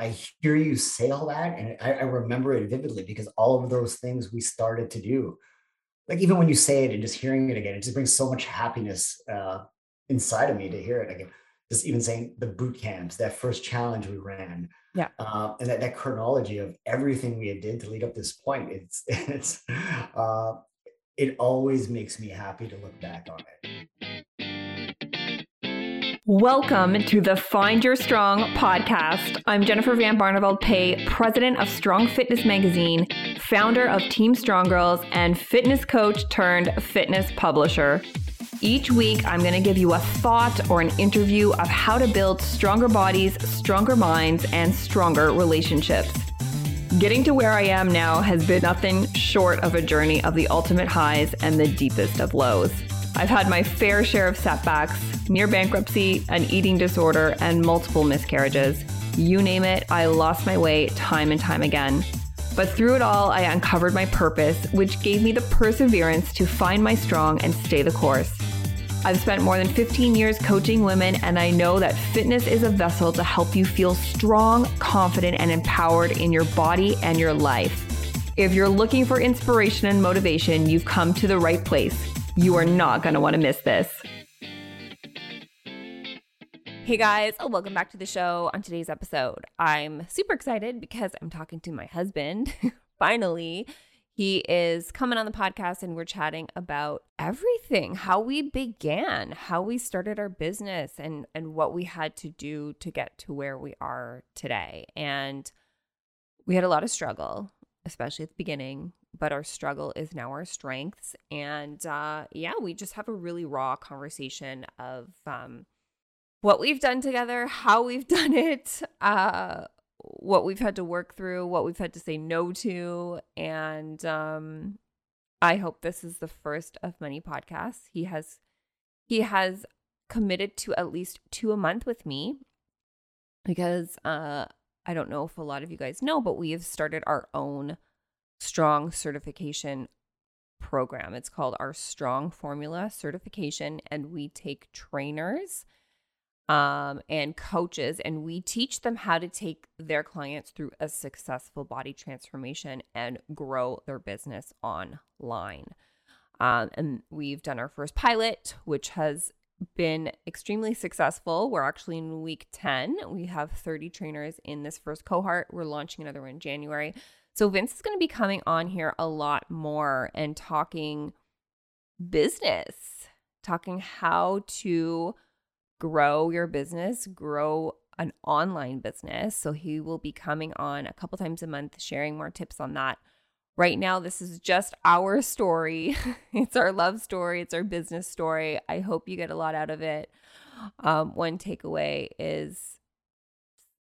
I hear you say all that, and I, I remember it vividly because all of those things we started to do, like even when you say it and just hearing it again, it just brings so much happiness uh, inside of me to hear it again. Just even saying the boot camps, that first challenge we ran, yeah, uh, and that, that chronology of everything we had did to lead up this point, it's it's uh, it always makes me happy to look back on it. Welcome to the Find Your Strong podcast. I'm Jennifer Van Barneveld Pe, president of Strong Fitness Magazine, founder of Team Strong Girls, and fitness coach turned fitness publisher. Each week, I'm going to give you a thought or an interview of how to build stronger bodies, stronger minds, and stronger relationships. Getting to where I am now has been nothing short of a journey of the ultimate highs and the deepest of lows. I've had my fair share of setbacks, near bankruptcy, an eating disorder, and multiple miscarriages. You name it, I lost my way time and time again. But through it all, I uncovered my purpose, which gave me the perseverance to find my strong and stay the course. I've spent more than 15 years coaching women, and I know that fitness is a vessel to help you feel strong, confident, and empowered in your body and your life. If you're looking for inspiration and motivation, you've come to the right place. You are not going to want to miss this. Hey guys, oh, welcome back to the show. On today's episode, I'm super excited because I'm talking to my husband. Finally, he is coming on the podcast and we're chatting about everything how we began, how we started our business, and, and what we had to do to get to where we are today. And we had a lot of struggle, especially at the beginning but our struggle is now our strengths. And uh, yeah, we just have a really raw conversation of um, what we've done together, how we've done it, uh, what we've had to work through, what we've had to say no to. And um, I hope this is the first of many podcasts. He has he has committed to at least two a month with me because uh, I don't know if a lot of you guys know, but we have started our own strong certification program. It's called our Strong Formula Certification, and we take trainers um, and coaches and we teach them how to take their clients through a successful body transformation and grow their business online. Um, and we've done our first pilot, which has been extremely successful. We're actually in week 10. We have 30 trainers in this first cohort. We're launching another one in January. So Vince is going to be coming on here a lot more and talking business, talking how to grow your business, grow an online business. So he will be coming on a couple times a month sharing more tips on that. Right now, this is just our story. it's our love story, it's our business story. I hope you get a lot out of it. Um, one takeaway is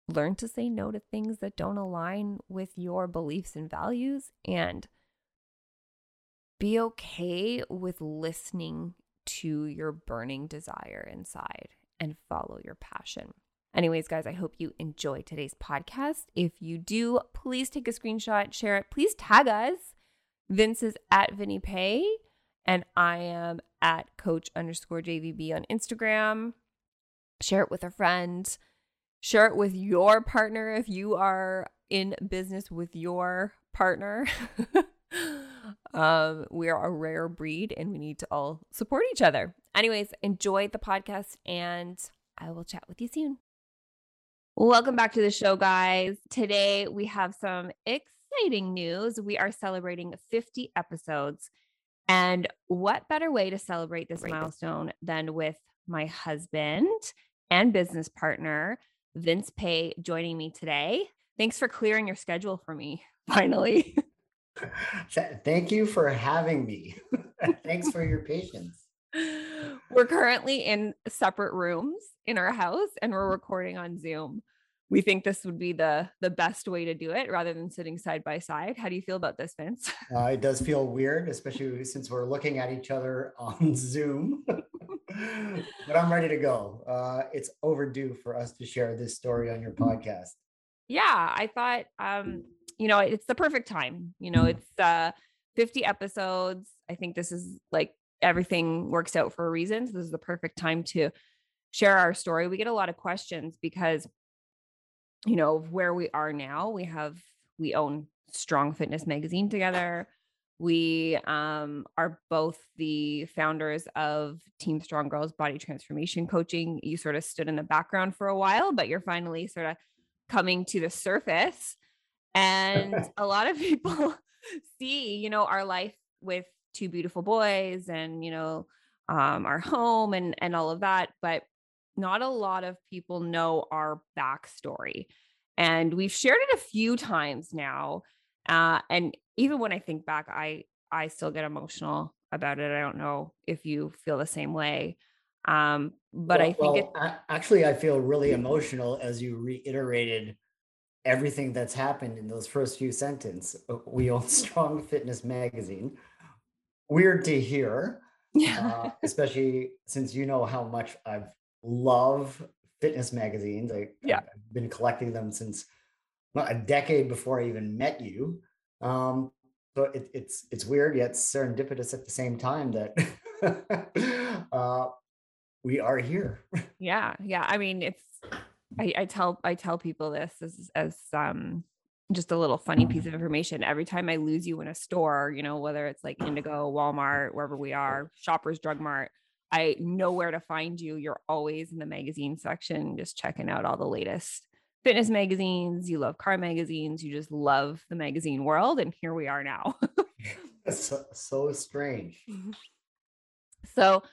learn to say no to things that don't align with your beliefs and values and be okay with listening to your burning desire inside and follow your passion. Anyways, guys, I hope you enjoy today's podcast. If you do, please take a screenshot, share it. Please tag us. Vince is at Vinny Pe, and I am at Coach underscore JVB on Instagram. Share it with a friend. Share it with your partner if you are in business with your partner. um, we are a rare breed and we need to all support each other. Anyways, enjoy the podcast and I will chat with you soon. Welcome back to the show, guys. Today we have some exciting news. We are celebrating 50 episodes. And what better way to celebrate this milestone than with my husband and business partner, Vince Pe joining me today. Thanks for clearing your schedule for me finally. Thank you for having me. Thanks for your patience. We're currently in separate rooms in our house and we're recording on Zoom. We think this would be the the best way to do it rather than sitting side by side. How do you feel about this, Vince? Uh, it does feel weird, especially since we're looking at each other on Zoom but I'm ready to go. Uh, it's overdue for us to share this story on your podcast. Yeah, I thought, um, you know, it's the perfect time. You know, it's uh, 50 episodes. I think this is like everything works out for a reason. So this is the perfect time to share our story. We get a lot of questions because you know, where we are now. We have we own Strong Fitness magazine together. We um, are both the founders of Team Strong Girls Body Transformation Coaching. You sort of stood in the background for a while, but you're finally sort of coming to the surface. And a lot of people see, you know, our life with two beautiful boys and, you know, um, our home and and all of that. But not a lot of people know our backstory. And we've shared it a few times now. Uh, and even when I think back, I I still get emotional about it. I don't know if you feel the same way. Um, but well, I think well, it actually I feel really emotional as you reiterated everything that's happened in those first few sentences. Uh, we own Strong Fitness magazine. Weird to hear. Yeah. uh, especially since you know how much I've love fitness magazines. I, yeah. I've been collecting them since well, a decade before I even met you. Um, so it, it's it's weird yet serendipitous at the same time that uh, we are here. Yeah, yeah. I mean, it's I, I tell I tell people this as as um just a little funny piece of information. Every time I lose you in a store, you know, whether it's like Indigo, Walmart, wherever we are, Shoppers Drug Mart, I know where to find you. You're always in the magazine section, just checking out all the latest fitness magazines. You love car magazines. You just love the magazine world. And here we are now. so, so strange. So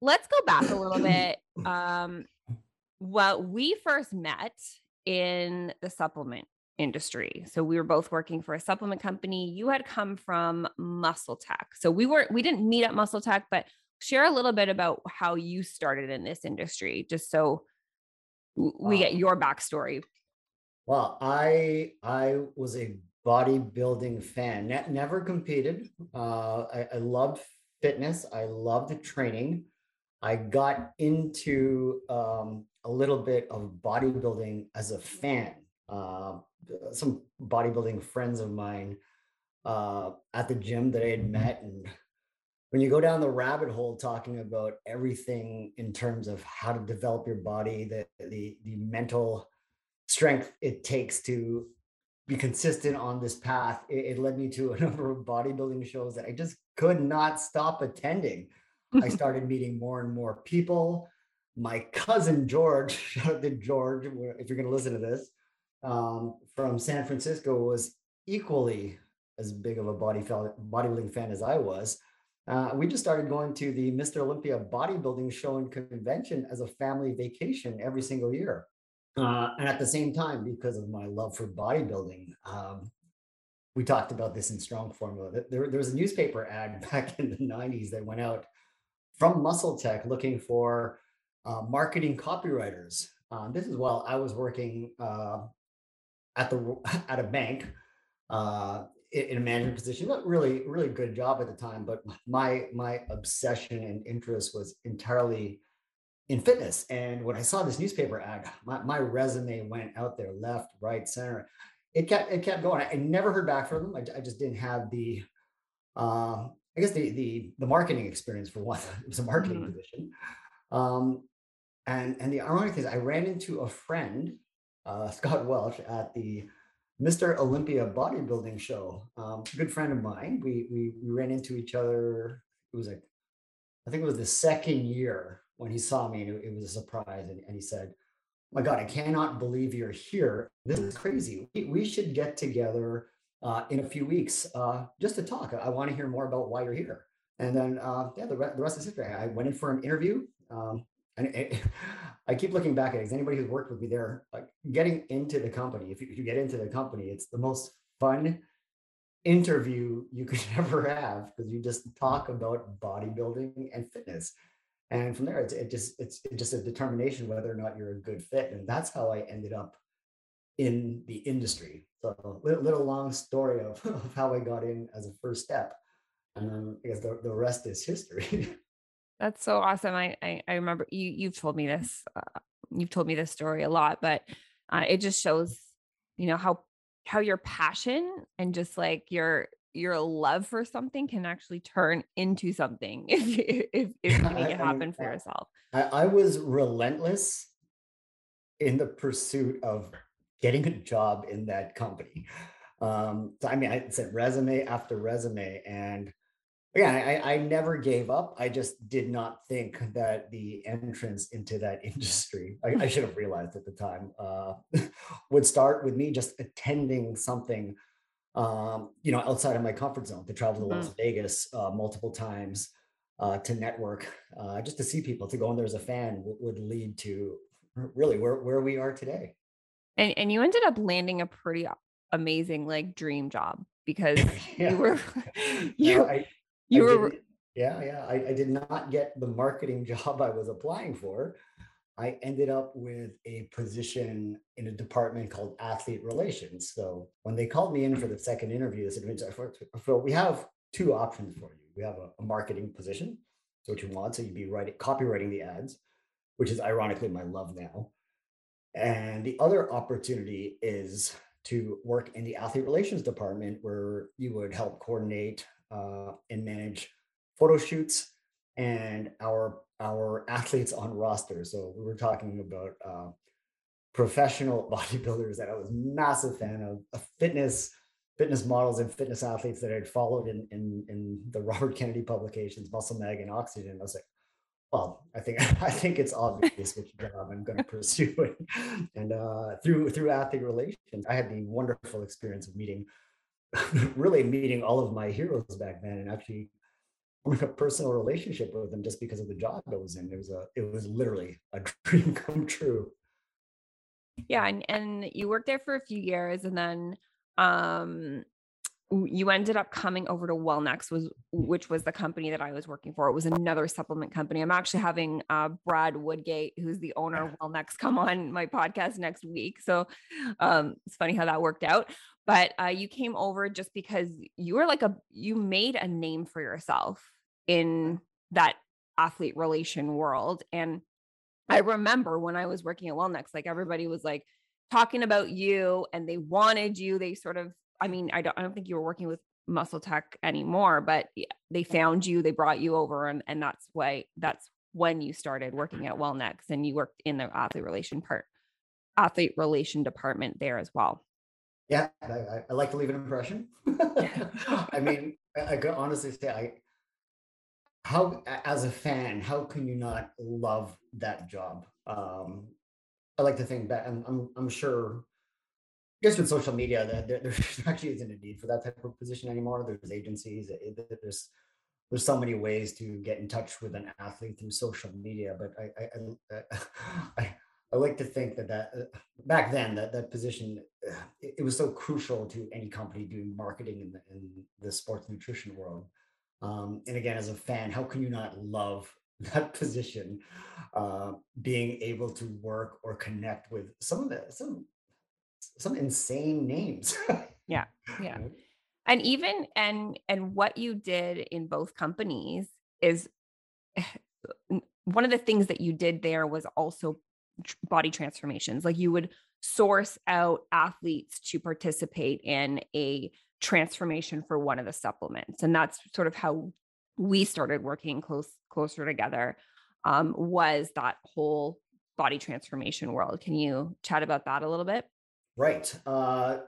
let's go back a little bit. Um, well, we first met in the supplement industry. So we were both working for a supplement company. You had come from MuscleTech. So we weren't we didn't meet at MuscleTech, but share a little bit about how you started in this industry, just so we get your backstory. Well, I I was a bodybuilding fan. Ne- never competed. Uh, I, I loved fitness. I loved training. I got into um, a little bit of bodybuilding as a fan. Uh, some bodybuilding friends of mine uh, at the gym that I had met and when you go down the rabbit hole talking about everything in terms of how to develop your body, the the, the mental strength it takes to be consistent on this path, it, it led me to a number of bodybuilding shows that I just could not stop attending. I started meeting more and more people. My cousin George, shout out to George, if you're going to listen to this, um, from San Francisco, was equally as big of a body bodybuilding fan as I was. Uh, we just started going to the Mr. Olympia bodybuilding show and convention as a family vacation every single year. Uh, and at the same time, because of my love for bodybuilding, um, we talked about this in Strong Formula. There, there was a newspaper ad back in the 90s that went out from MuscleTech looking for uh, marketing copywriters. Uh, this is while I was working uh, at the at a bank uh, in a management position, but really, really good job at the time. But my my obsession and interest was entirely in fitness. And when I saw this newspaper ad, my, my resume went out there, left, right, center. It kept it kept going. I never heard back from them. I, I just didn't have the, uh, I guess the the the marketing experience for one. It was a marketing mm-hmm. position. Um, and and the ironic thing is, I ran into a friend, uh, Scott Welch, at the Mr. Olympia bodybuilding show. Um, good friend of mine. We, we we ran into each other. It was like, I think it was the second year when he saw me, and it, it was a surprise. And, and he said, oh "My God, I cannot believe you're here. This is crazy. We, we should get together uh, in a few weeks uh, just to talk. I want to hear more about why you're here." And then, uh, yeah, the, re- the rest is history. I went in for an interview. Um, and it, I keep looking back at it. Anybody who's worked with me there, like getting into the company, if you, if you get into the company, it's the most fun interview you could ever have because you just talk about bodybuilding and fitness. And from there, it's it just it's, it's just a determination whether or not you're a good fit. And that's how I ended up in the industry. So little, little long story of, of how I got in as a first step. And then I guess the, the rest is history. That's so awesome. I, I, I remember you you've told me this uh, you've told me this story a lot, but uh, it just shows you know how how your passion and just like your your love for something can actually turn into something if you, if, if you make it happen I, for yourself. I, I was relentless in the pursuit of getting a job in that company. Um, so I mean, I sent resume after resume, and again, I, I never gave up. I just did not think that the entrance into that industry, I, I should have realized at the time, uh, would start with me just attending something, um, you know, outside of my comfort zone to travel to Las mm-hmm. Vegas uh, multiple times uh, to network, uh, just to see people, to go in there as a fan w- would lead to really where, where we are today. And, and you ended up landing a pretty amazing like dream job because yeah. you were you, no, I, you I were yeah yeah I, I did not get the marketing job i was applying for. I ended up with a position in a department called athlete relations so when they called me in for the second interview they said phil we have two options for you. We have a, a marketing position so what you want so you'd be writing copywriting the ads which is ironically my love now and the other opportunity is to work in the athlete relations department where you would help coordinate uh, and manage photo shoots and our our athletes on roster. So we were talking about uh, professional bodybuilders that I was massive fan of, of, fitness fitness models and fitness athletes that I'd followed in in, in the Robert Kennedy publications, MuscleMag and Oxygen. I was like, well, I think I think it's obvious which job I'm going to pursue. and uh, through through athlete relations, I had the wonderful experience of meeting really meeting all of my heroes back then and actually a personal relationship with them just because of the job I was in. It was a it was literally a dream come true. Yeah, and, and you worked there for a few years and then um you ended up coming over to Wellnx, was which was the company that I was working for. It was another supplement company. I'm actually having uh, Brad Woodgate, who's the owner of Wellnx, come on my podcast next week. So um, it's funny how that worked out. But uh, you came over just because you were like a you made a name for yourself in that athlete relation world. And I remember when I was working at Wellnx, like everybody was like talking about you and they wanted you. They sort of I mean, I don't I don't think you were working with MuscleTech anymore, but they found you, they brought you over, and and that's why that's when you started working at Wellnx and you worked in the athlete relation part, athlete relation department there as well. Yeah, I, I like to leave an impression. I mean, I, I could honestly say I how as a fan, how can you not love that job? Um, I like to think that I'm, I'm, I'm sure guess with social media, that there, there actually isn't a need for that type of position anymore. There's agencies, there's there's so many ways to get in touch with an athlete through social media. But I I, I, I, I like to think that that uh, back then that that position it, it, was so crucial to any company doing marketing in the, in the sports nutrition world. Um, and again, as a fan, how can you not love that position? Uh, being able to work or connect with some of the some some insane names. yeah. Yeah. And even and and what you did in both companies is one of the things that you did there was also body transformations. Like you would source out athletes to participate in a transformation for one of the supplements. And that's sort of how we started working close closer together um, was that whole body transformation world. Can you chat about that a little bit? Right. Uh,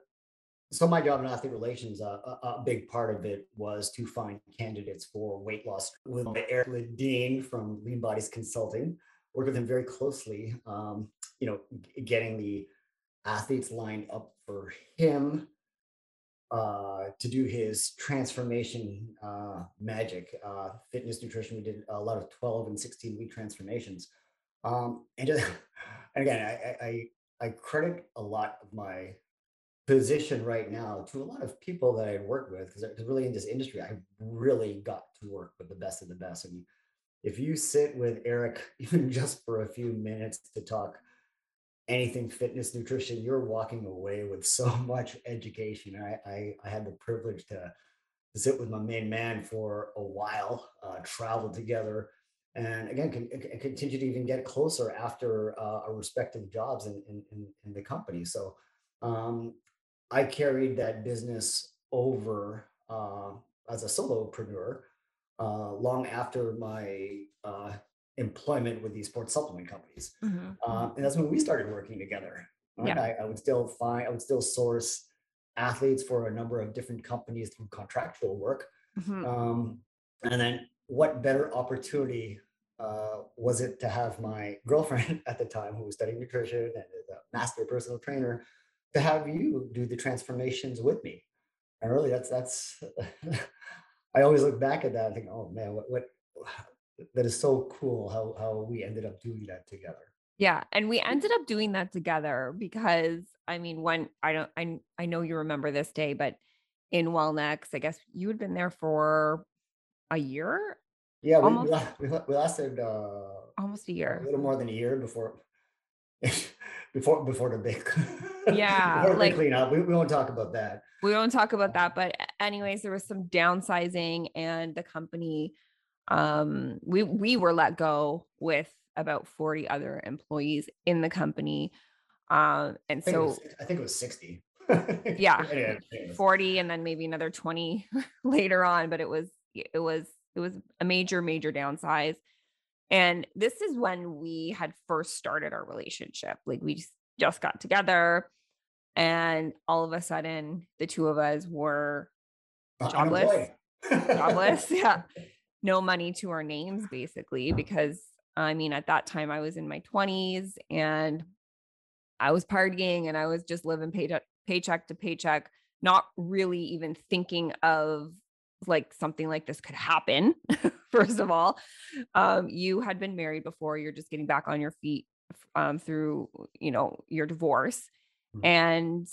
so my job in athlete relations, uh, a, a, big part of it was to find candidates for weight loss with Eric Ledeen from Lean Bodies Consulting. Work with him very closely. Um, you know, getting the athletes lined up for him uh, to do his transformation uh, magic, uh, fitness nutrition. We did a lot of 12 and 16 week transformations. Um, and, just, and again, I, I, I credit a lot of my position right now to a lot of people that I work with because really in this industry, I really got to work with the best of the best. And if you sit with Eric even just for a few minutes to talk anything fitness nutrition, you're walking away with so much education. I I, I had the privilege to, sit with my main man for a while, uh, travel together, and again can, continue to even get closer after uh, our respective jobs in, in, in the company so um, i carried that business over uh, as a solopreneur uh, long after my uh, employment with these sports supplement companies mm-hmm. Uh, and that's when we started working together Right? Yeah. I, I would still find, I would still source athletes for a number of different companies through contractual work. Mm-hmm. Um, and then what better opportunity uh, was it to have my girlfriend at the time who was studying nutrition and is a master personal trainer to have you do the transformations with me? And really that's that's i always look back at that and think oh man what, what that is so cool how how we ended up doing that together. Yeah and we ended up doing that together because i mean when i don't i, I know you remember this day but in Wellnx i guess you had been there for a year yeah we, we, we lasted uh almost a year. a little more than a year before before before the big yeah before like clean up. We, we won't talk about that. We won't talk about that but anyways there was some downsizing and the company um we we were let go with about 40 other employees in the company um and I so was, i think it was 60 yeah 40 and then maybe another 20 later on but it was it was it was a major major downsize and this is when we had first started our relationship. Like we just, got together and all of a sudden the two of us were jobless. jobless. Yeah. No money to our names basically because I mean at that time I was in my 20s and I was partying and I was just living paycheck paycheck to paycheck, not really even thinking of like something like this could happen first of all. Um, you had been married before you're just getting back on your feet um, through you know your divorce mm-hmm. and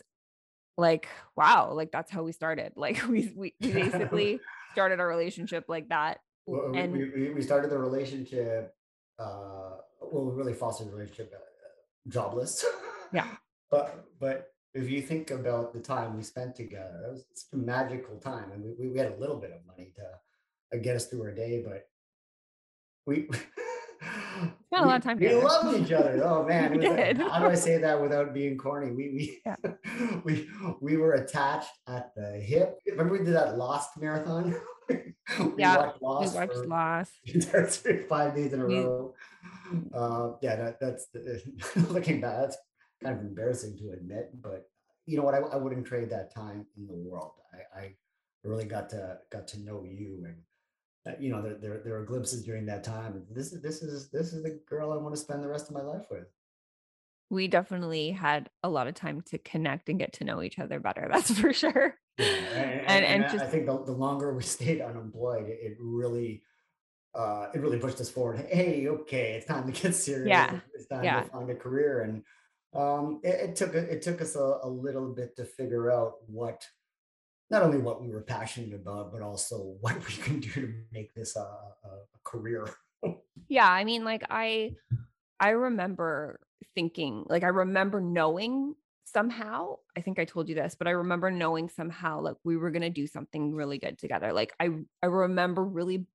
like wow like that's how we started. Like we we, basically started our relationship like that well, and we, we, we started the relationship uh well we really fostered the relationship uh, jobless. Yeah. But but if you think about the time we spent together, it was a magical time. and we, we had a little bit of money to uh, get us through our day, but we spent a lot of time. Together. We together. loved each other. Oh man, like, how do I say that without being corny? We we yeah. we we were attached at the hip. Remember we did that Lost marathon. we yeah, watched Lost. We watched Lost. five days in a row. Uh, yeah, that, that's looking back. That's kind of embarrassing to admit, but you know what? I, I wouldn't trade that time in the world. I, I really got to got to know you, and uh, you know there, there there are glimpses during that time. This is this is this is the girl I want to spend the rest of my life with. We definitely had a lot of time to connect and get to know each other better. That's for sure. Yeah, and, and, and, and just, I think the, the longer we stayed unemployed, it really uh, it really pushed us forward. Hey, okay, it's time to get serious. Yeah. It's time yeah. to find a career. And um, it, it, took it took us a, a, little bit to figure out what not only what we were passionate about, but also what we can do to make this a, a, a career. yeah, I mean, like I I remember thinking, like I remember knowing somehow. I think I told you this, but I remember knowing somehow like we were gonna do something really good together. Like I I remember really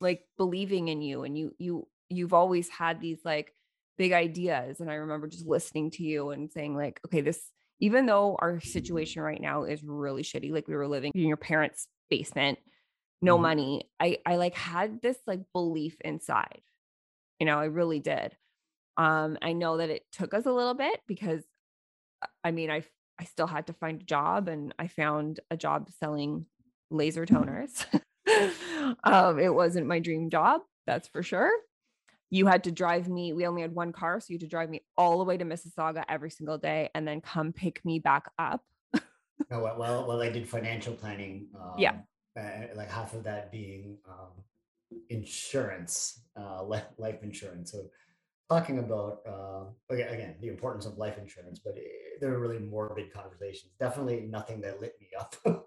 like believing in you, and you you you've always had these like big ideas. And I remember just listening to you and saying, like, okay, this, even though our situation right now is really shitty, like we were living in your parents' basement, no mm-hmm. money, I, I like had this like belief inside. You know, I really did. Um, I know that it took us a little bit because uh, I mean, I I still had to find a job and I found a job selling laser toners. um, it wasn't my dream job, that's for sure you had to drive me we only had one car so you had to drive me all the way to mississauga every single day and then come pick me back up. Oh, well, well i did financial planning um, yeah uh, like half of that being um, insurance uh, life insurance so talking about uh, again, again the importance of life insurance but it, eh, there were really morbid conversations definitely nothing that lit me up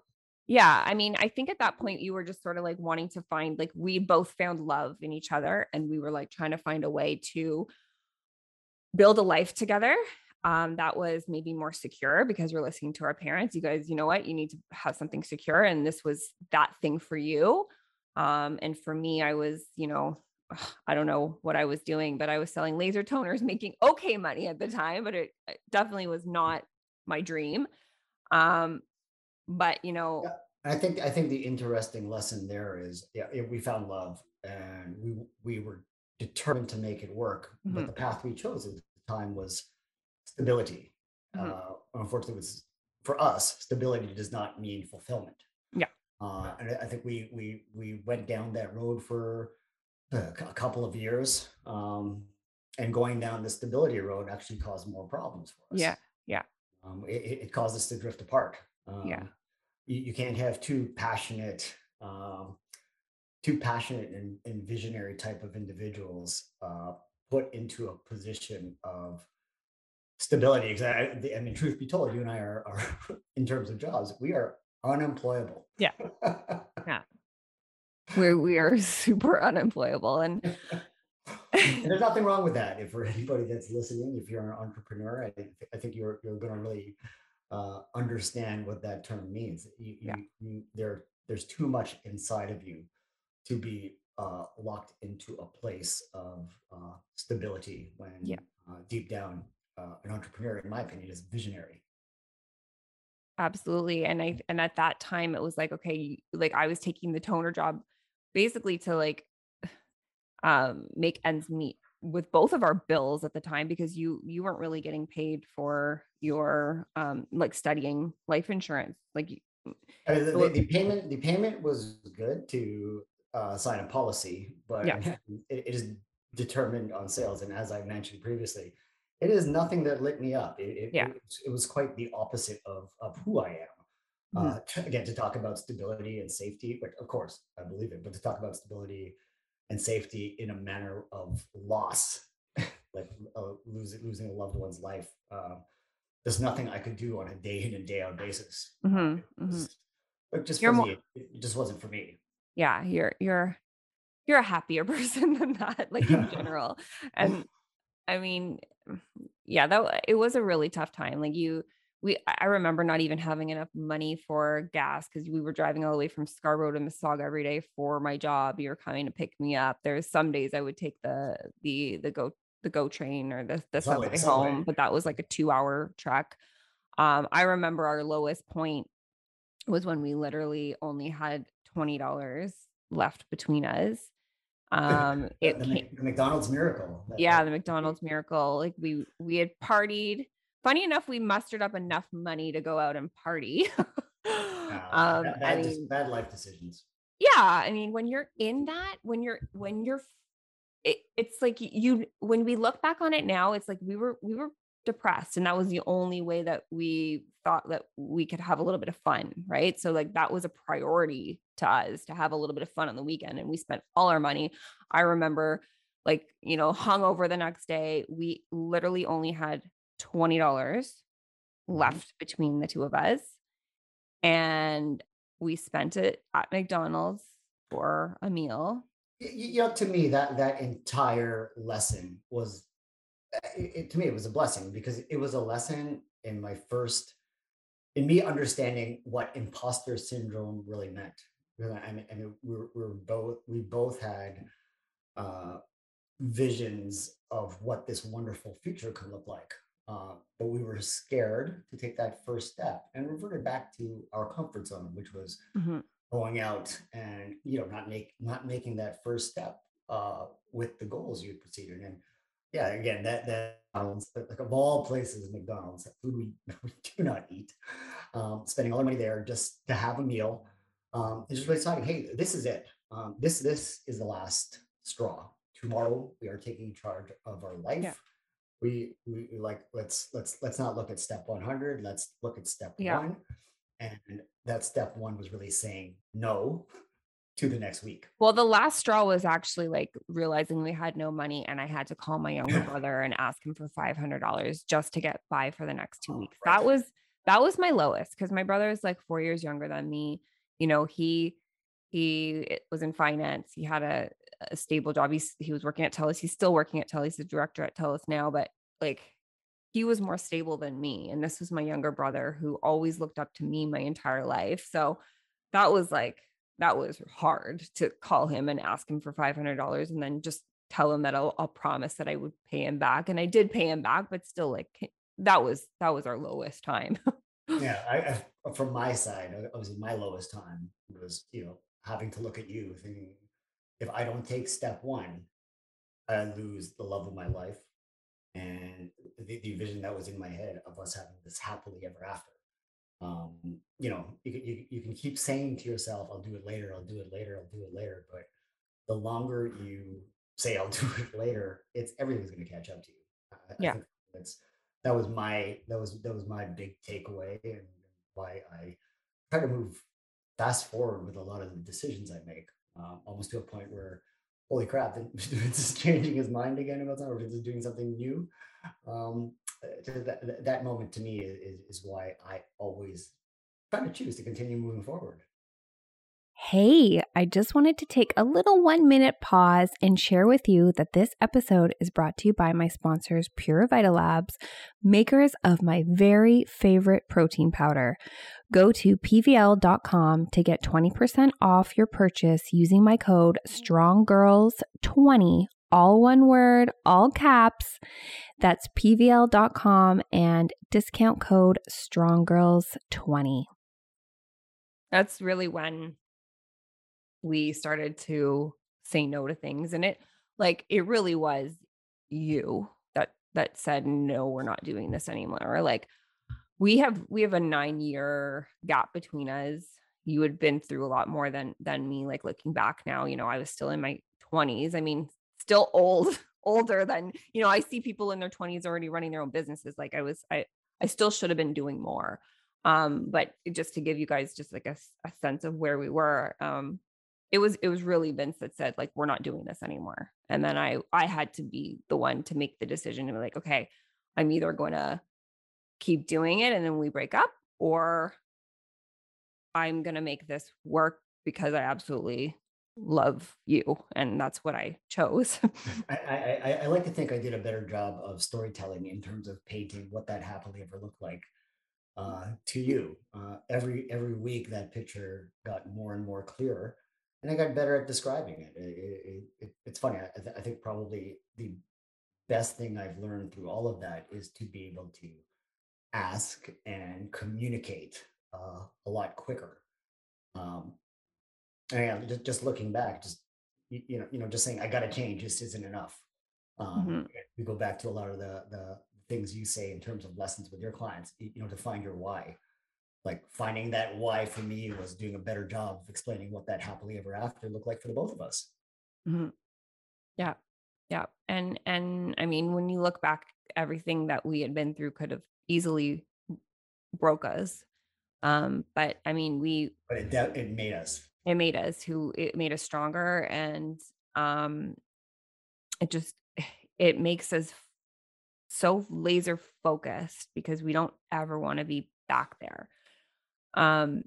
yeah i mean i think at that point you were just sort of like wanting to find like we both found love in each other and we were like trying to find a way to build a life together um, that was maybe more secure because we're listening to our parents you guys you know what? You need to have something secure and this was that thing for you um, and for me i was you know i don't know what i was doing but i was selling laser toners making okay money at the time but it, it definitely was not my dream um, but you know yeah. i think i think the interesting lesson there is yeah we found love and we we were determined to make it work mm-hmm. but the path we chose at the time was stability mm-hmm. uh, unfortunately, was for us, stability does not mean fulfillment. Yeah. Uh, and I think we we we went down that road for a couple of years, um, and going down the stability road actually caused more problems for us. Yeah. Yeah. Um, it, it, caused us to drift apart. Um, yeah. You, you, can't have two passionate, um, too passionate and, and, visionary type of individuals uh, put into a position of stability. Because I, I, mean, truth be told, you and I are, are in terms of jobs, we are unemployable. Yeah. yeah. We we are super unemployable, and, and there's nothing wrong with that. If for anybody that's listening, if you're an entrepreneur, I think I think you're you're going to really uh, understand what that term means. You, yeah. you, you, there there's too much inside of you to be uh, locked into a place of uh, stability when yeah. Uh, deep down uh, an entrepreneur in my opinion is visionary absolutely and i and at that time it was like okay like i was taking the toner job basically to like um make ends meet with both of our bills at the time because you you weren't really getting paid for your um like studying life insurance like I mean, the, the, payment the payment was good to uh, sign a policy, but yeah. it, it is determined on sales. And as I mentioned previously, it is nothing that lit me up. It, it, yeah. it, it was quite the opposite of, of who I am. Uh, mm-hmm. Uh, to, again, to talk about stability and safety, but of course, I believe it, but to talk about stability and safety in a manner of loss, like uh, losing, losing a loved one's life, uh, there's nothing I could do on a day in and day out basis. Mm-hmm. Mm-hmm. it just, more, it just wasn't for me yeah you're you're you're a happier person than that like in general and i mean yeah that it was a really tough time like you we i remember not even having enough money for gas because we were driving all the way from scarborough to mississauga every day for my job you were coming to pick me up there's some days i would take the the the go the go train or the, the subway, subway home but that was like a two hour trek um i remember our lowest point was when we literally only had $20 left between us. Um, it the, came, the McDonald's miracle. Yeah, the McDonald's miracle. Like we we had partied. Funny enough, we mustered up enough money to go out and party. um, bad, bad, I mean, bad life decisions. Yeah, I mean, when you're in that, when you're when you're, it, it's like you. When we look back on it now, it's like we were we were depressed and that was the only way that we thought that we could have a little bit of fun right so like that was a priority to us to have a little bit of fun on the weekend and we spent all our money i remember like you know hung over the next day we literally only had $20 mm-hmm. left between the two of us and we spent it at mcdonald's for a meal you know to me that that entire lesson was it, to me it was a blessing because it was a lesson in my first in me understanding what imposter syndrome really meant I mean, I mean we're, we're both we both had uh, visions of what this wonderful future could look like uh, but we were scared to take that first step and reverted back to our comfort zone which was mm-hmm. Going out and you know not make not making that first step uh, with the goals you proceeded and yeah, again, that that McDonald's, like of all places, McDonald's, food we, we do not eat. Um, spending all our money there just to have a meal. Um, and just really deciding, hey, this is it. Um, this this is the last straw. Tomorrow we are taking charge of our life. Yeah. We, we like let's let's let's not look at step 100. Let's look at step yeah. one. And that step one was really saying no to the next week. Well, the last straw was actually like realizing we had no money and I had to call my younger brother and ask him for $500 just to get by for the next 2 weeks. Right. That was that was my lowest cuz my brother is like 4 years younger than me. You know, he he was in finance. He had a, a stable job. He's, he was working at TELUS. He's still working at TELUS. He's a director at TELUS now, but like he was more stable than me. And this was my younger brother who always looked up to me my entire life. So that was like that was hard to call him and ask him for $500 and then just tell him that I'll, I'll promise that I would pay him back. And I did pay him back, but still like that was, that was our lowest time. yeah. I, I, uh, from my side, uh, I was my lowest time was, you know, having to look at you thinking, if I don't take step one, I lose the love of my life. And the, the vision that was in my head of us having this happily ever after. Um, you know, you, you, you can keep saying to yourself, I'll do it later, I'll do it later, I'll do it later. But the longer you say, I'll do it later, it's everything's going to catch up to you. I, yeah. I that's, that was my, that was, that was my big takeaway and why I try to move fast forward with a lot of the decisions I make, um, almost to a point where, holy crap, is changing his mind again about something, or is doing something new. Um, that, that moment to me is, is why I always try to choose to continue moving forward. Hey, I just wanted to take a little one minute pause and share with you that this episode is brought to you by my sponsors, Pure Vita Labs, makers of my very favorite protein powder. Go to pvl.com to get 20% off your purchase using my code STRONGGIRLS20, all one word, all caps. That's pvl.com and discount code STRONGGIRLS20. That's really when we started to say no to things and it like it really was you that that said no we're not doing this anymore. Or like we have we have a 9 year gap between us. You had been through a lot more than than me like looking back now you know i was still in my 20s i mean still old older than you know i see people in their 20s already running their own businesses like i was i i still should have been doing more. Um but just to give you guys just like a, a sense of where we were um it was it was really Vince that said like we're not doing this anymore. And then I I had to be the one to make the decision to be like, okay, I'm either going to keep doing it and then we break up or I'm going to make this work because I absolutely love you and that's what I chose. I, I, I like to think I did a better job of storytelling in terms of painting what that happily ever looked like uh, to you. Uh, every every week that picture got more and more clearer and I got better at describing it. it, it, it it's funny. I, th- I, think probably the best thing I've learned through all of that is to be able to ask and communicate uh, a lot quicker. Um, and just, just looking back, just you, you know, you know, just saying I got to change just isn't enough. Um, mm-hmm. We go back to a lot of the the things you say in terms of lessons with your clients. You know, to find your why like finding that why for me was doing a better job of explaining what that happily ever after looked like for the both of us. Mm-hmm. Yeah. Yeah. And, and I mean, when you look back, everything that we had been through could have easily broke us. Um, but I mean, we, but it, it made us, it made us who it made us stronger. And, um, it just, it makes us so laser focused because we don't ever want to be back there. Um,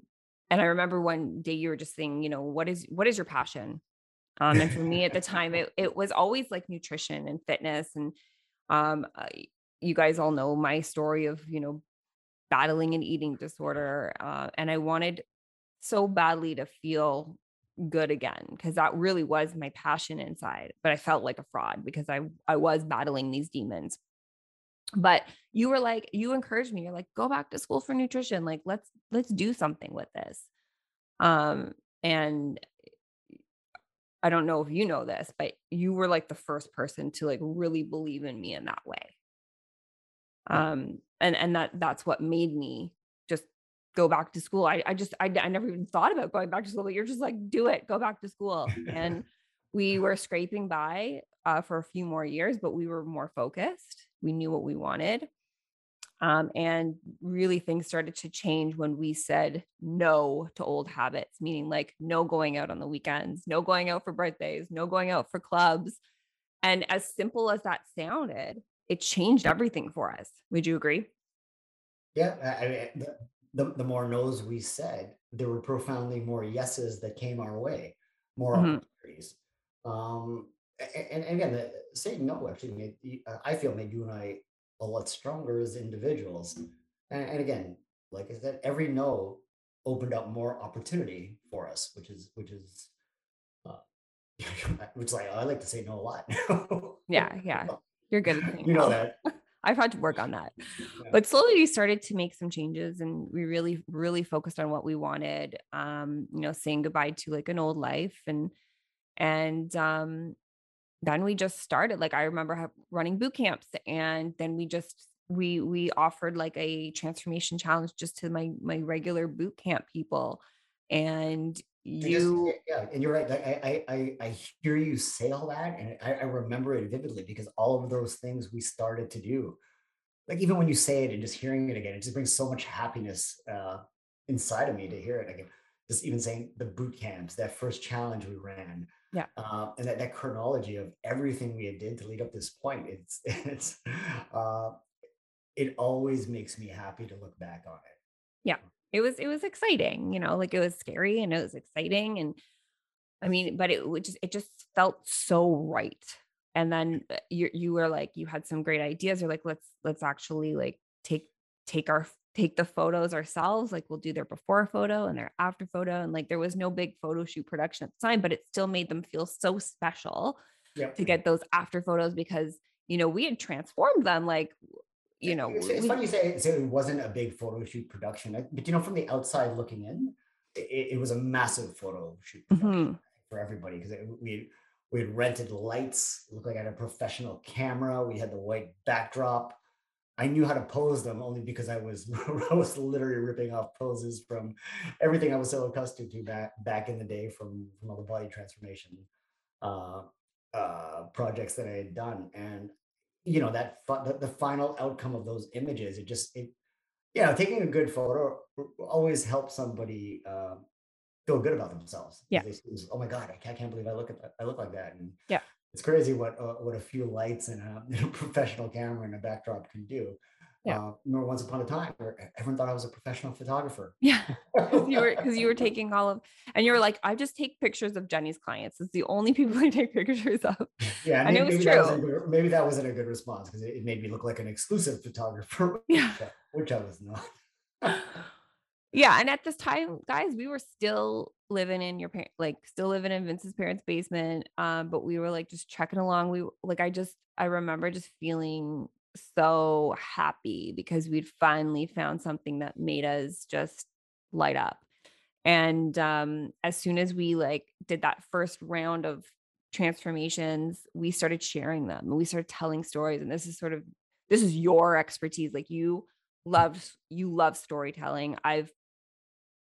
and I remember one day you were just saying, you know, what is what is your passion? Um, and for me at the time, it it was always like nutrition and fitness. And um, you guys all know my story of you know battling an eating disorder, uh, and I wanted so badly to feel good again because that really was my passion inside. But I felt like a fraud because I I was battling these demons but you were like you encouraged me you're like go back to school for nutrition like let's let's do something with this. Um and i don't know if you know this but you were like the first person to like really believe in me in that way. Um and and that that's what made me just go back to school. I i just i, I never even thought about going back to school but you're just like do it go back to school. And we were scraping by uh, for a few more years but we were more focused we knew what we wanted. Um, and really, things started to change when we said no to old habits, meaning like no going out on the weekends, no going out for birthdays, no going out for clubs. And as simple as that sounded, it changed everything for us. Would you agree? Yeah. I mean, the, the, more no's we said, there were profoundly more yeses that came our way, more mm-hmm. opportunities. Um, and, and again, the, saying no actually made uh, I feel made you and I a lot stronger as individuals. And, and again, like I said, every no opened up more opportunity for us, which is which is uh, which like I like to say no a lot. yeah, yeah, you're good. you know that. I've had to work on that. Yeah. But slowly we started to make some changes and we really, really focused on what we wanted. Um, you know, saying goodbye to like an old life and and um then we just started like i remember running boot camps and then we just we we offered like a transformation challenge just to my my regular boot camp people and you just, yeah and you're right I, I i hear you say all that and I, I remember it vividly because all of those things we started to do like even when you say it and just hearing it again it just brings so much happiness uh inside of me to hear it again. Just even saying the boot camps that first challenge we ran yeah. Uh, and that, that chronology of everything we had did to lead up this point it's it's uh it always makes me happy to look back on it. Yeah. It was it was exciting you know like it was scary and it was exciting and i mean but it would just it just felt so right. And then uh, you you were like you had some great ideas you're like let's let's actually like take take our take the photos ourselves like we'll do their before photo and their after photo and like there was no big photo shoot production at the time but it still made them feel so special yep. to get those after photos because you know we had transformed them like you know it's, it's funny you say, say, it wasn't a big photo shoot production but you know from the outside looking in it, it was a massive photo shoot mm-hmm. for everybody because we we had rented lights looked like i had a professional camera we had the white backdrop I knew how to pose them only because I was I was literally ripping off poses from everything I was so accustomed to back back in the day from from all the body transformation uh, uh, projects that I had done, and you know that the, the final outcome of those images, it just it you know taking a good photo always helps somebody uh, feel good about themselves. Yeah. They, oh my god, I can't believe I look at that. I look like that. And yeah it's crazy what uh, what a few lights and a, a, professional camera and a backdrop can do. Yeah. Uh, remember once upon a time, everyone thought I was a professional photographer. Yeah, because you were because you were taking all of, and you were like, I just take pictures of Jenny's clients. It's the only people I take pictures of. Yeah, and was maybe true. That was maybe that wasn't a good response because it, it, made me look like an exclusive photographer. Yeah, which I was not. yeah, and at this time, guys, we were still living in your parent like still living in Vince's parents' basement. Um, but we were like just checking along. We like I just I remember just feeling so happy because we'd finally found something that made us just light up. And um, as soon as we like did that first round of transformations, we started sharing them and we started telling stories. And this is sort of this is your expertise. Like you love you love storytelling. I've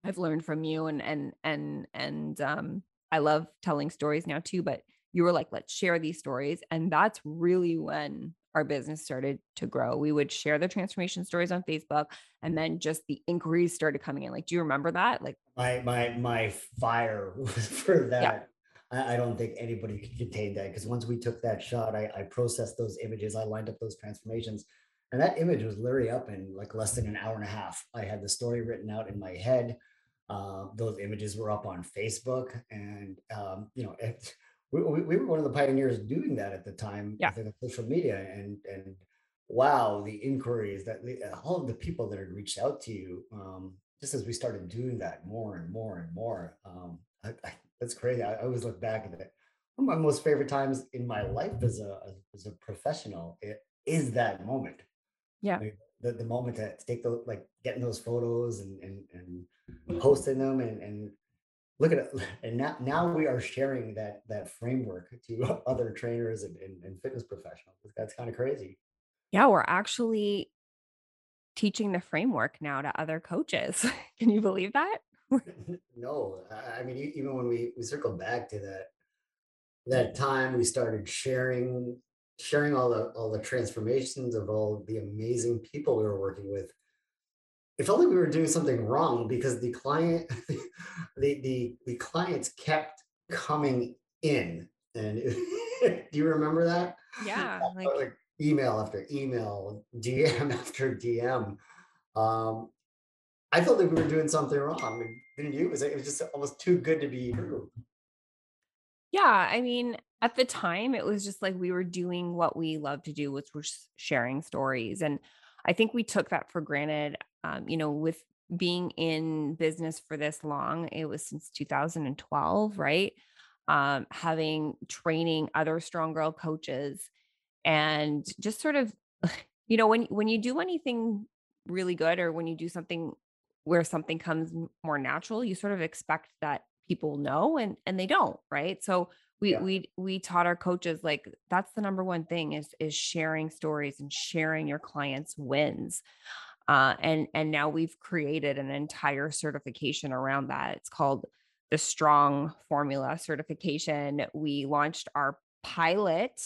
I've learned from you and and and and um I love telling stories now too, but you were like, let's share these stories. And that's really when our business started to grow. We would share the transformation stories on Facebook and then just the inquiries started coming in. Like, do you remember that? Like my my my fire for that. Yeah. I, I don't think anybody could contain that because once we took that shot, I, I processed those images, I lined up those transformations. And that image was literally up in like less than an hour and a half. I had the story written out in my head. Uh, those images were up on Facebook, and um, you know, it, we, we were one of the pioneers doing that at the time. Yeah. With social media, and and wow, the inquiries that all of the people that had reached out to you, um, just as we started doing that more and more and more, um, I, I, that's crazy. I, I, always look back at it. One of my most favorite times in my life as a as a professional it is that moment. Yeah. Like the, the moment to take those like getting those photos and and, and mm-hmm. posting them and, and look at it and now, now we are sharing that that framework to other trainers and, and, and fitness professionals. That's kind of crazy. Yeah we're actually teaching the framework now to other coaches. Can you believe that? No i mean even when we we circled back to that that time we started sharing sharing all the all the transformations of all the amazing people we were working with. It felt like we were doing something wrong because the client the the, the clients kept coming in. And it, do you remember that? Yeah like, like, email after email dm after dm um i felt like we were doing something wrong. Didn't you? It was, it was just almost too good to be true. Yeah i mean at the time it was just like we were doing what we love to do which was sharing stories and i think we took that for granted um, you know, with being in business for this long, it was since 2012, right? Um, having training other strong girl coaches and just sort of, you know, when when you do anything really good or when you do something where something comes more natural, you sort of expect that people know and and they don't, right? So we Yeah. we we taught our coaches like that's the number one thing is is sharing stories and sharing your clients wins uh, and and now we've created an entire certification around that it's called the strong formula certification we launched our pilot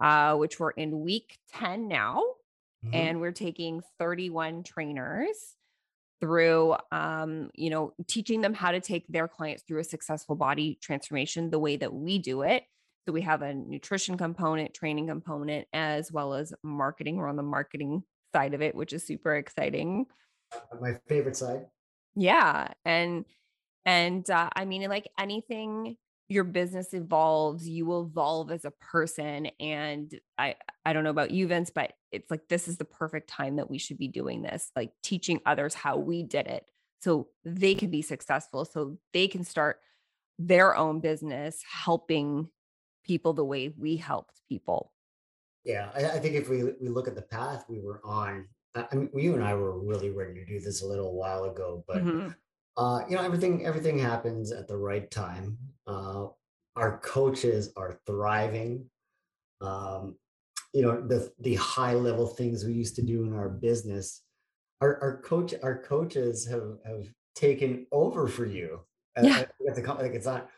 uh, which we're in week 10 now Mhm. and we're taking 31 trainers through um, you know teaching them how to take their clients through a successful body transformation the way that we do it. So we have a nutrition component training component as well as marketing. We're on the marketing side of it which is super exciting. My favorite side. yeah and and uh, i mean like anything your business evolves you evolve as a person and i i don't know about you vince but it's like this is the perfect time that we should be doing this like teaching others how we did it so they can be successful so they can start their own business helping people the way we helped people Yeah, I, I think if we we look at the path we were on, I mean, you and I were really ready to do this a little while ago, but Mhm. Uh, you know, everything everything happens at the right time. Uh, our coaches are thriving. Um, you know, the the high level things we used to do in our business, our our coach our coaches have have taken over for you. Uh, yeah I the like it's not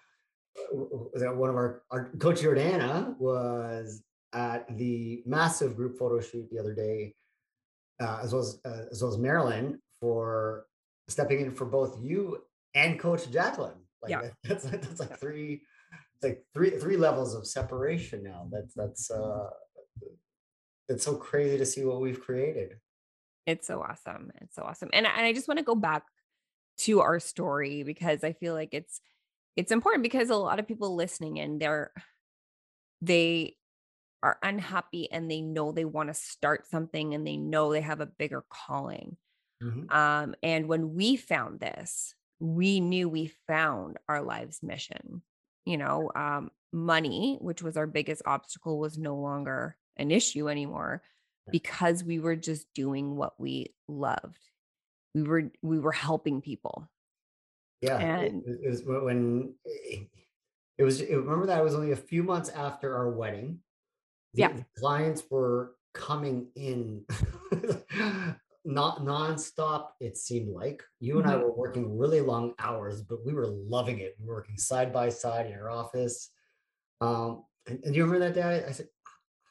w- w- was that one of our our coach Jordana was at the massive group photo shoot the other day, uh, as well as uh, as well as Marilyn for stepping in for both you and Coach Jacqueline. Like yeah that's that's like three it's like three three levels of separation now. That's that's uh it's so crazy to see what we've created. it's so awesome it's so awesome and, I- and i just want to go back to our story because i feel like it's it's important because a lot of people listening in they're they are unhappy and they know they want to start something and they know they have a bigger calling Mhm. um and when we found this we knew we found our life's mission you know um money which was our biggest obstacle was no longer an issue anymore because we were just doing what we loved we were we were helping people Yeah, and it was when it, it was. It, remember that it was only a few months after our wedding. The, yeah the clients were coming in, not nonstop. It seemed like you and I Mhm. were working really long hours, but we were loving it. We were working side by side in our office. Um, and, and do you remember that day? I, I said,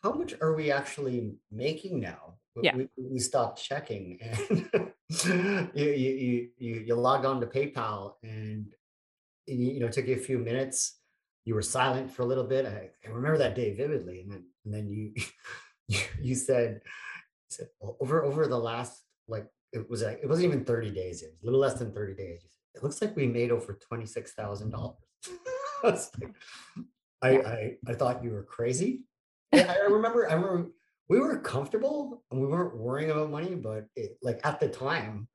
"How much are we actually making now?" We, yeah we, we stopped checking, and you, you you you you logged on to PayPal, and you, know, it took you a few minutes. You were silent for a little bit. I, I remember that day vividly, and then and then you you, you said, said over over the last like it was like it wasn't even 30 days, it was a little less than 30 days. It looks like we made over twenty six thousand dollars. I, I I thought you were crazy. Yeah, I I remember I remember we were comfortable and we weren't worrying about money, but it, like at the time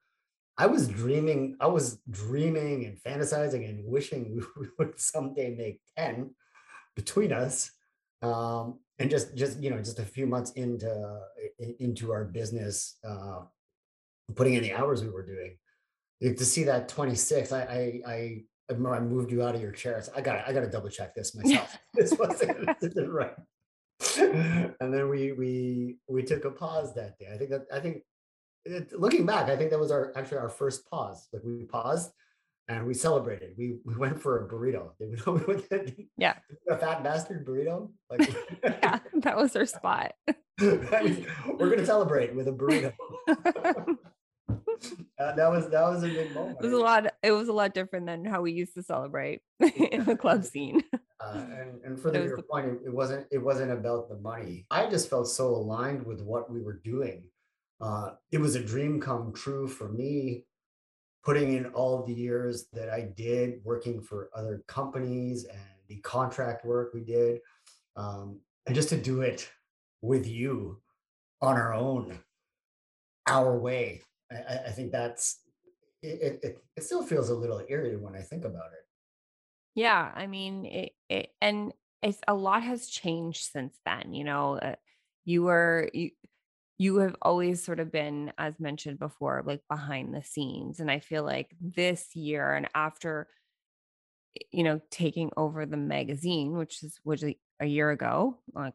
I was dreaming, I was dreaming and fantasizing and wishing we, we would someday make 10 between us. Um, and just just you know, just a few months into into our business, uh, putting in the hours we were doing. like, To see that 26, I I I, I remember I moved you out of your chair. I got I got to double check this myself. This wasn't right. And then we we we took a pause that day. I think that I think it, looking back, I think that was our actually our first pause. Like we paused and we celebrated. We we went for a burrito. Did know we went to yeah a fat bastard burrito? Like yeah that was our spot we're gonna celebrate with a burrito. Uh, that was that was a big moment. It was a lot. It was a lot different than how we used to celebrate in the club scene. Uh, and and for It the, your the point, it, it wasn't it wasn't about the money. I just felt so aligned with what we were doing. Uh, it was a dream come true for me, putting in all the years that I did working for other companies and the contract work we did, um, and just to do it with you on our own, our way. I, I think that's it, it. It still feels a little eerie when I think about it. yeah, I mean, it, it and it's a lot has changed since then. You know, uh, you were you you have always sort of been, as mentioned before, like behind the scenes, and I feel like this year and after you know, taking over the magazine, which is a, a year ago, like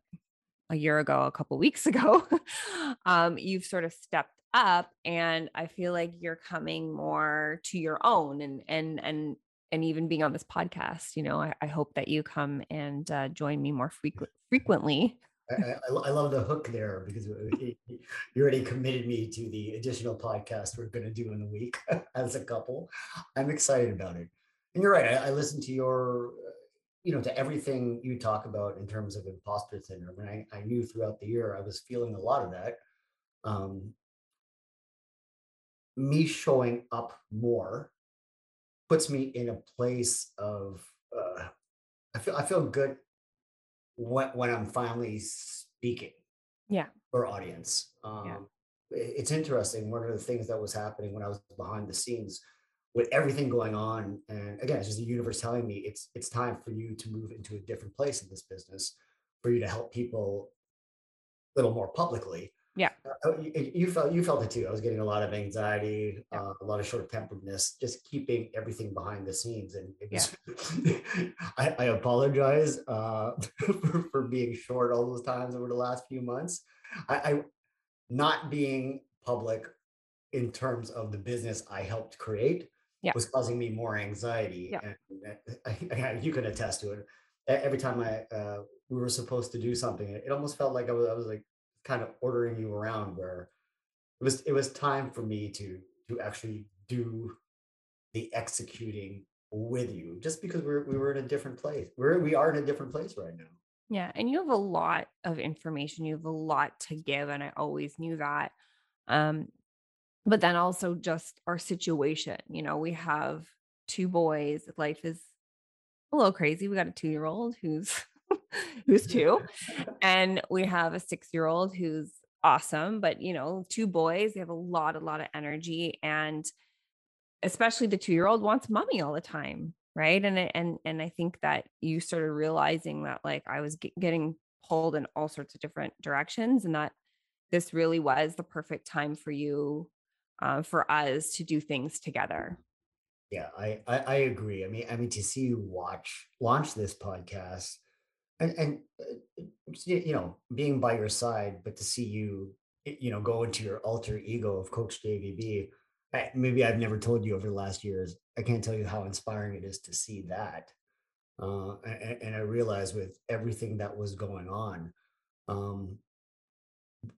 a year ago, a couple weeks ago, um, you've sort of stepped up and I feel like you're coming more to your own and and and and even being on this podcast, you know, I, I hope that you come and uh, join me more frequent frequently. I, I, I, love the hook there because you already committed me to the additional podcast we're going to do in the week as a couple. I'm excited about it. And you're right. I, I listened to your, you know, to everything you talk about in terms of imposter syndrome. And I, I knew throughout the year I was feeling a lot of that. Um, me showing up more puts me in a place of uh, I feel I feel good when when I'm finally speaking. Yeah. For audience. Um, yeah. It's interesting. One of the things that was happening when I was behind the scenes, with everything going on, and again, it's just the universe telling me it's it's time for you to move into a different place in this business, for you to help people a little more publicly. Yeah. Uh, you, you, felt you felt it too. I was getting a lot of anxiety, yeah. uh, a lot of short temperedness, just keeping everything behind the scenes. And it was, yeah. I, I, apologize uh, for, for, being short all those times over the last few months. I, I not being public in terms of the business I helped create yeah. was causing me more anxiety. Yeah. And I, you can attest to it. Every time I uh, we were supposed to do something, it almost felt like I was, I was like kind of ordering you around where it was it was time for me to to actually do the executing with you just because we're we were in a different place. We're we are in a different place right now. Yeah and you have a lot of information. You have a lot to give and i always knew that. Um but then also just our situation you know we have two boys. Life is a little crazy. We got a two year old who's who's two, and we have a six year old who's awesome. But you know, two boys, they have a lot, a lot of energy, and especially the two year old wants mommy all the time, right? And and and I think that you started realizing that like I was getting pulled in all sorts of different directions, and that this really was the perfect time for you, uh, for us to do things together. Yeah, I, I, I agree. I mean, I mean to see you watch launch this podcast and and uh, you know being by your side but to see you you know go into your alter ego of coach jvb I, maybe i've never told you over the last years i can't tell you how inspiring it is to see that uh, and, and, i realized with everything that was going on um,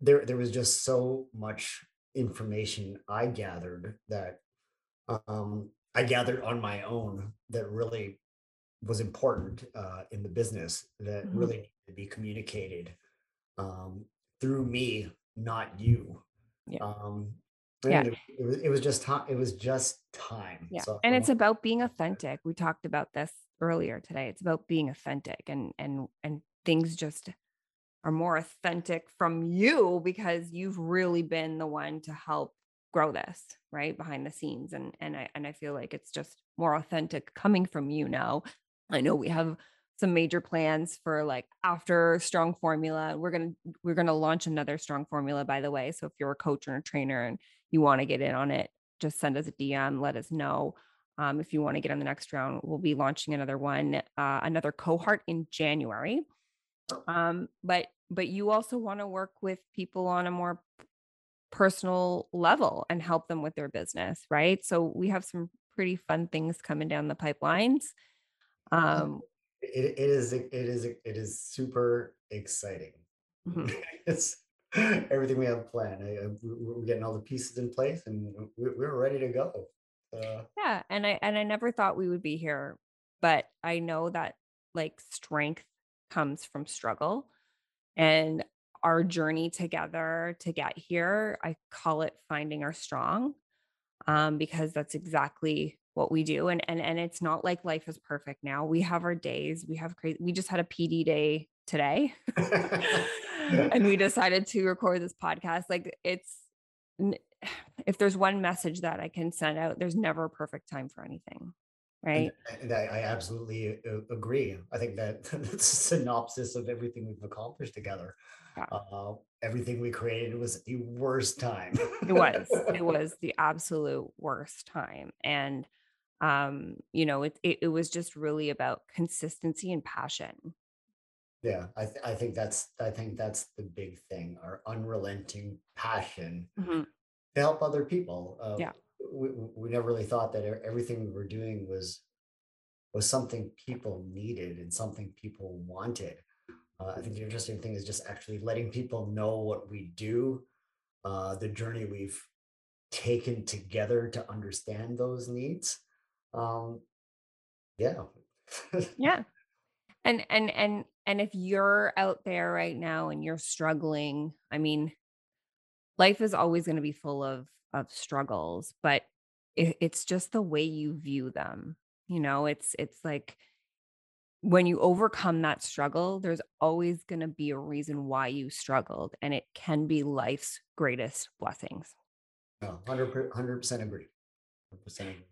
there there was just so much information i gathered that um, i gathered on my own that really was important uh, in the business that mm-hmm. really needed to be communicated um, through me, not you. Yeah. Um, yeah. It, it, was, it was just time. It was just time. Yeah. So, and it's about being authentic. We talked about this earlier today. It's about being authentic and, and, and things just are more authentic from you because you've really been the one to help grow this right behind the scenes. And, and I, and I feel like it's just more authentic coming from you now I know we have some major plans for like after strong formula we're going to we're going to launch another strong formula by the way so if you're a coach or a trainer and you want to get in on it just send us a dm let us know um, if you want to get on the next round we'll be launching another one uh, another cohort in january. Um, but but you also want to work with people on a more personal level and help them with their business right? So we have some pretty fun things coming down the pipelines um, it, it is it is it is super exciting. Mm-hmm. it's everything we have planned. I, we're getting all the pieces in place, and we're ready to go. Uh, yeah, and I and I never thought we would be here, but I know that like strength comes from struggle, and our journey together to get here, I call it finding our strong, um, because that's exactly what we do and and and it's not like life is perfect now. We have our days we have crazy we just had a pd day today and we decided to record this podcast like it's if there's one message that i can send out there's never a perfect time for anything right? and, and I, I, absolutely uh, agree i think that that's a synopsis of everything we've accomplished together. Yeah. uh, everything we created was the worst time. It was it was the absolute worst time and Um, you know, it, it, it was just really about consistency and passion. Yeah, I, th- I think that's I think that's the big thing. Our unrelenting passion Mm-hmm. to help other people. Uh, Yeah. we, we never really thought that everything we were doing was was something people needed and something people wanted. Uh, I think the interesting thing is just actually letting people know what we do, uh, the journey we've taken together to understand those needs. Um, yeah. Yeah. And and and and if you're out there right now and you're struggling, I mean, life is always going to be full of of struggles, but it, it's just the way you view them. You know, it's it's like when you overcome that struggle, there's always going to be a reason why you struggled, and it can be life's greatest blessings. No, 100 percent agree. 100% agree.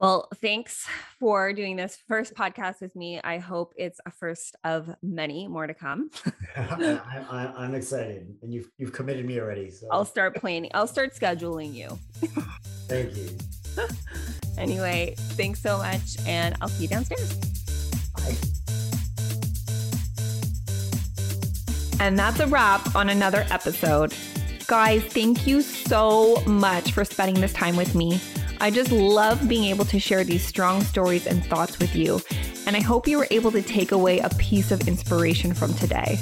Well, thanks for doing this first podcast with me. I hope it's a first of many more to come. I, I, I'm excited, and you've you've committed me already. So I'll start planning. I'll start scheduling you. thank you. Anyway, thanks so much, and I'll see you downstairs. Bye. And that's a wrap on another episode. Guys, thank you so much for spending this time with me. I just love being able to share these strong stories and thoughts with you, and I hope you were able to take away a piece of inspiration from today.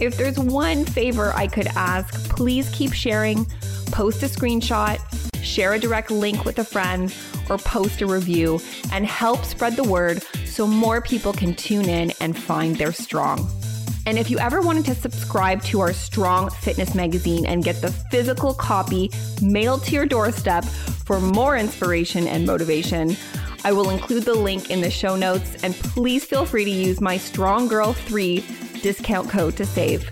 If there's one favor I could ask, please keep sharing, post a screenshot, share a direct link with a friend, or post a review and help spread the word so more people can tune in and find their strong. And if you ever wanted to subscribe to our Strong Fitness magazine and get the physical copy mailed to your doorstep for more inspiration and motivation, I will include the link in the show notes. And please feel free to use my Strong Girl 3 discount code to save.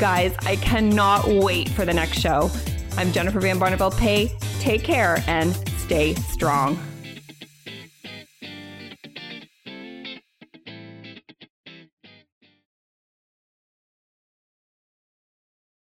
Guys, I cannot wait for the next show. I'm Jennifer Van Barneveld Pe. Take care and stay strong.